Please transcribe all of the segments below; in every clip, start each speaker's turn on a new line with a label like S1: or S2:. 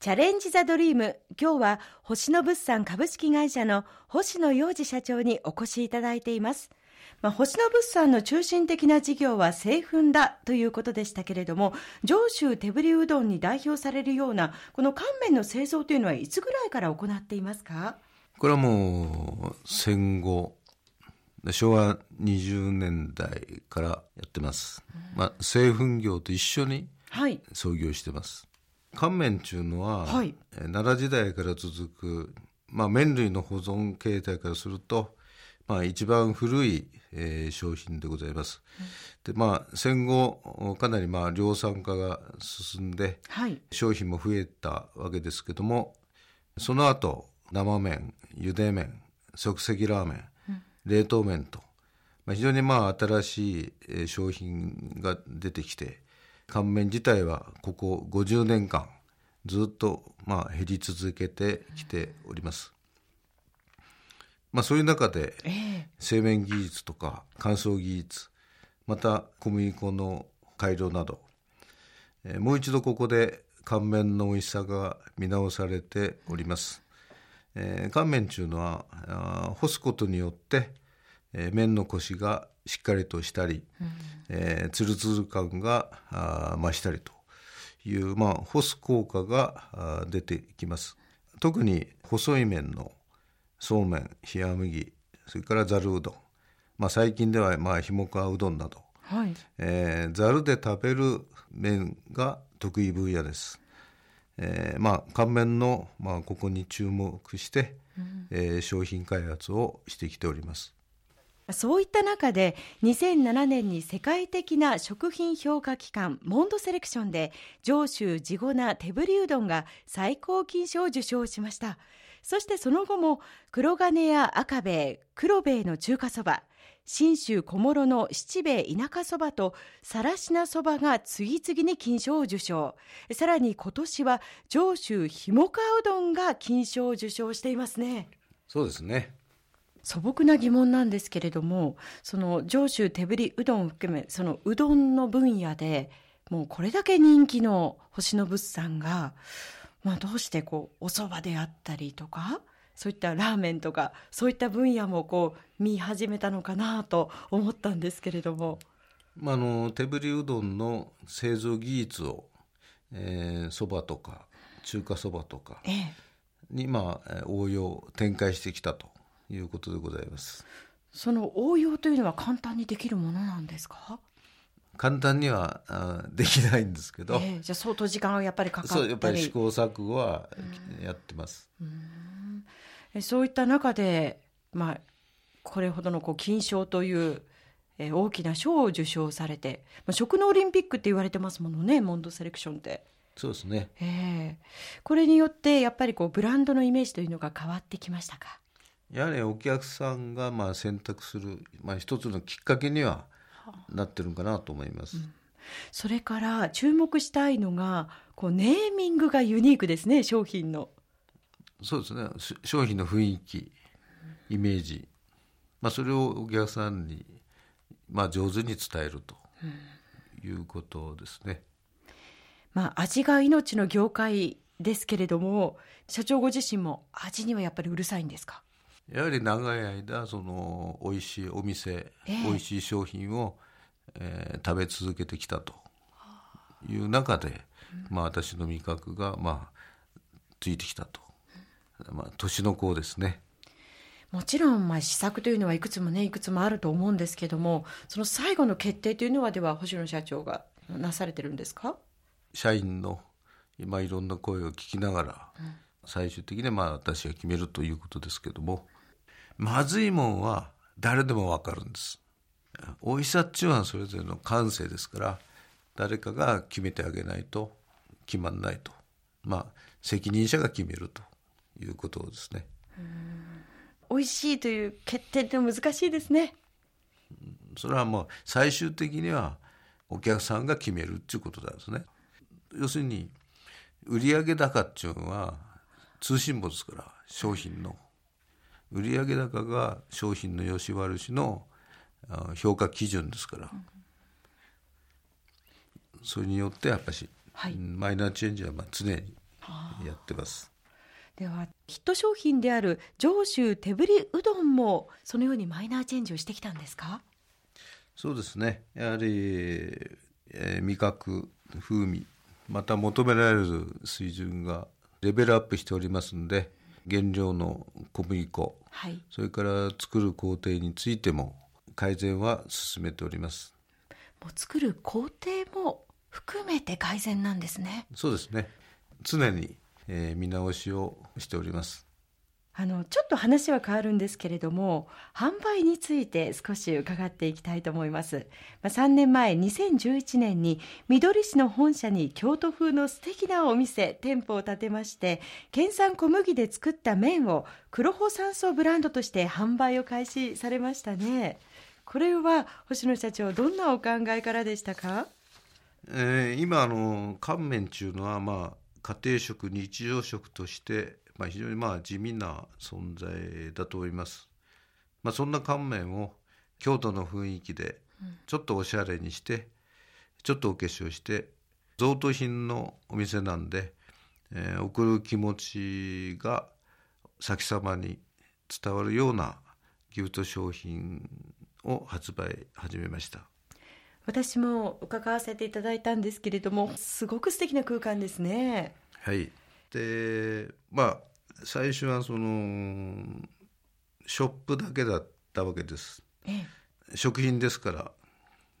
S1: チャレンジザドリーム。今日は星野物産株式会社の星野洋二社長にお越しいただいています。まあ、星野物産の中心的な事業は製粉だということでしたけれども、上州手振りうどんに代表されるような、この乾麺の製造というのはいつぐらいから行っていますか？
S2: これはもう戦後、昭和20年代からやってます。まあ、製粉業と一緒に創業してます。乾麺っていうのは、はい、奈良時代から続く、まあ、麺類の保存形態からすると、まあ、一番古い、えー、商品でございます。うん、で、まあ、戦後、かなりまあ、量産化が進んで、はい、商品も増えたわけですけども、その後、生麺、茹で麺、即席ラーメン、うん、冷凍麺と、まあ、非常にまあ、新しい、えー、商品が出てきて、乾麺自体はここ50年間ずっとまあ減り続けてきております。まあそういう中で、製麺技術とか乾燥技術、また小麦粉の改良など、えもう一度ここで乾麺の美味しさが見直されております。えー、乾麺っていうのは干すことによって、えー、麺のコシがしっかりとしたり、うん、えー、ツルツル感が増したりという、まあ、干す効果が出てきます。特に細い麺のそうめん、冷麦、それからざるうどん、まあ、最近ではまあひもかわうどんなど、はいえー、ざるで食べる麺が得意分野です。えー、まあ乾麺の、まあ、ここに注目して、うん、えー、商品開発をしてきております。
S1: そういった中で2007年に世界的な食品評価機関モンドセレクションで上州地粉手振りうどんが最高金賞を受賞しました。そしてその後も黒金や赤兵衛、黒兵衛の中華そば、信州小諸の七兵衛田舎そばとさらしなそばが次々に金賞を受賞。さらに今年は上州ひもかうどんが金賞を受賞していますね。
S2: そうですね。
S1: 素朴な疑問なんですけれども、その上州手振りうどんを含め、そのうどんの分野で、もうこれだけ人気の星野物産が、まあどうしてこう、お蕎麦であったりとか、そういったラーメンとか、そういった分野もこう、見始めたのかなと思ったんですけれども。
S2: まあ、あの、手振りうどんの製造技術を、えー、蕎麦とか、中華蕎麦とかに、まあ、応用、展開してきたということでございます。
S1: その応用というのは簡単にできるものなんですか？
S2: 簡単にはあできないんですけど、
S1: えー、じゃあ相当時間はやっぱりかか
S2: そうやっぱり試行錯誤はやってます。
S1: うそういった中で、まあ、これほどのこう金賞という、えー、大きな賞を受賞されて、まあ、食のオリンピックって言われてますものねモンドセレクションって。
S2: そうですね、
S1: えー、これによってやっぱりこうブランドのイメージというのが変わってきましたか？
S2: やはりお客さんがまあ選択する、まあ、一つのきっかけにはなってるんかなと思います。うん、
S1: それから注目したいのがこうネーミングがユニークですね商品の。
S2: そうですね商品の雰囲気イメージ、まあ、それをお客さんに、まあ、上手に伝えるということですね。
S1: まあ、味が命の業界ですけれども社長ご自身も味にはやっぱりうるさいんですか？
S2: やはり長い間その美味しいお店、えー、美味しい商品を、えー、食べ続けてきたという中で、うん、まあ私の味覚がまあついてきたと、まあ年の子ですね。
S1: もちろん、まあ、試作というのはいくつもね、いくつもあると思うんですけども、その最後の決定というのは、では、星野社長がなされてるんですか？
S2: 社員の今いろんな声を聞きながら、うん、最終的にまあ私が決めるということですけども、まずいもんは誰でもわかるんです。美味しさっていうのはそれぞれの感性ですから、誰かが決めてあげないと決まんないと。まあ、責任者が決めるということですね。
S1: 美味しいという決定って難しいですね。
S2: それはもう最終的にはお客さんが決めるっていうことなんですね。要するに、売上高っていうのは通信簿ですから、商品の。売上高が商品の良し悪しの評価基準ですから、それによってやっぱし、はい、マイナーチェンジはまあ常にやってます。
S1: ではヒット商品である上州手振りうどんもそのようにマイナーチェンジをしてきたんですか？
S2: そうですね。やはり、えー、味覚風味また求められる水準がレベルアップしておりますので原料の小麦粉、はい、それから作る工程についても改善は進めております。
S1: もう作る工程も含めて改善なんですね。
S2: そうですね。常に、えー、見直しをしております
S1: あのちょっと話は変わるんですけれども販売について少し伺っていきたいと思います、まあ、3年前2011年に緑市の本社に京都風の素敵なお店店舗を建てまして県産小麦で作った麺を黒穂山荘ブランドとして販売を開始されましたね。これは星野社長どんなお考えからでしたか、
S2: えー、今あの乾麺っていうのはまあ家庭食日常食としてまあ、非常にまあ地味な存在だと思います。まあ、そんな乾麺を京都の雰囲気でちょっとおしゃれにして、ちょっとお化粧して贈答品のお店なんで、えー、送る気持ちが先様に伝わるようなギフト商品を発売始めました。
S1: 私も伺わせていただいたんですけれどもすごく素敵な空間ですね。
S2: はい。でまあ最初はそのショップだけだったわけです、ええ、食品ですから、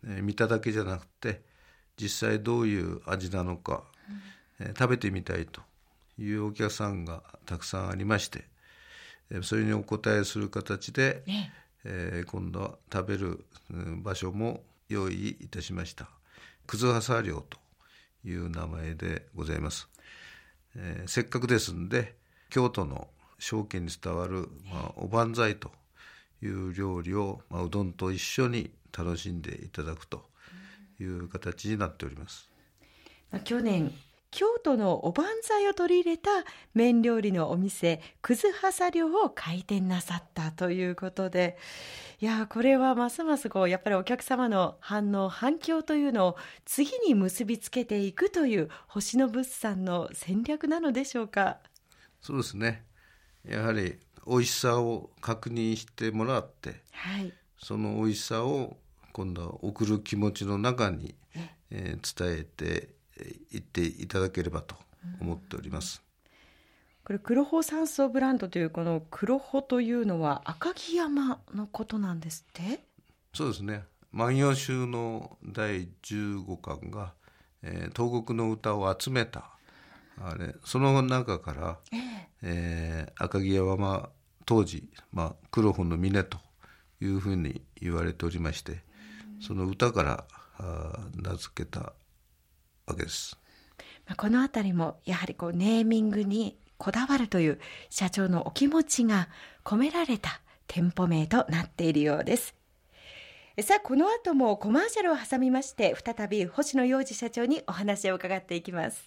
S2: えー、見ただけじゃなくて実際どういう味なのか、うん、えー、食べてみたいというお客さんがたくさんありまして、えー、それにお答えする形で、ええ。ー、今度は食べる場所も用意いたしました。くずはさ寮という名前でございます、えー、せっかくですんで京都の証券に伝わる、まあ、おばんざいという料理を、まあ、うどんと一緒に楽しんでいただくという形になっております。
S1: 去年京都のおばんざいを取り入れた麺料理のお店くずはさ寮を開店なさったということでいやこれはますますこうやっぱりお客様の反応反響というのを次に結びつけていくという星野物産の戦略なのでしょうか？
S2: そうですね。やはり美味しさを確認してもらって、はい、その美味しさを今度は送る気持ちの中に、えー、伝えていっていただければと思っております。
S1: これ黒穂山荘ブランドというこの黒穂というのは赤城山のことなんですって？
S2: そうですね。万葉集の第15巻が、えー、東国の歌を集めたあれその中から、えー、えー、赤城山は当時、まあ、黒穂の峰というふうに言われておりまして、その歌からあ名付けたわけです。
S1: この辺りもやはりこうネーミングにこだわるという社長のお気持ちが込められた店舗名となっているようです。さあこの後もコマーシャルを挟みまして再び星野洋二社長にお話を伺っていきます。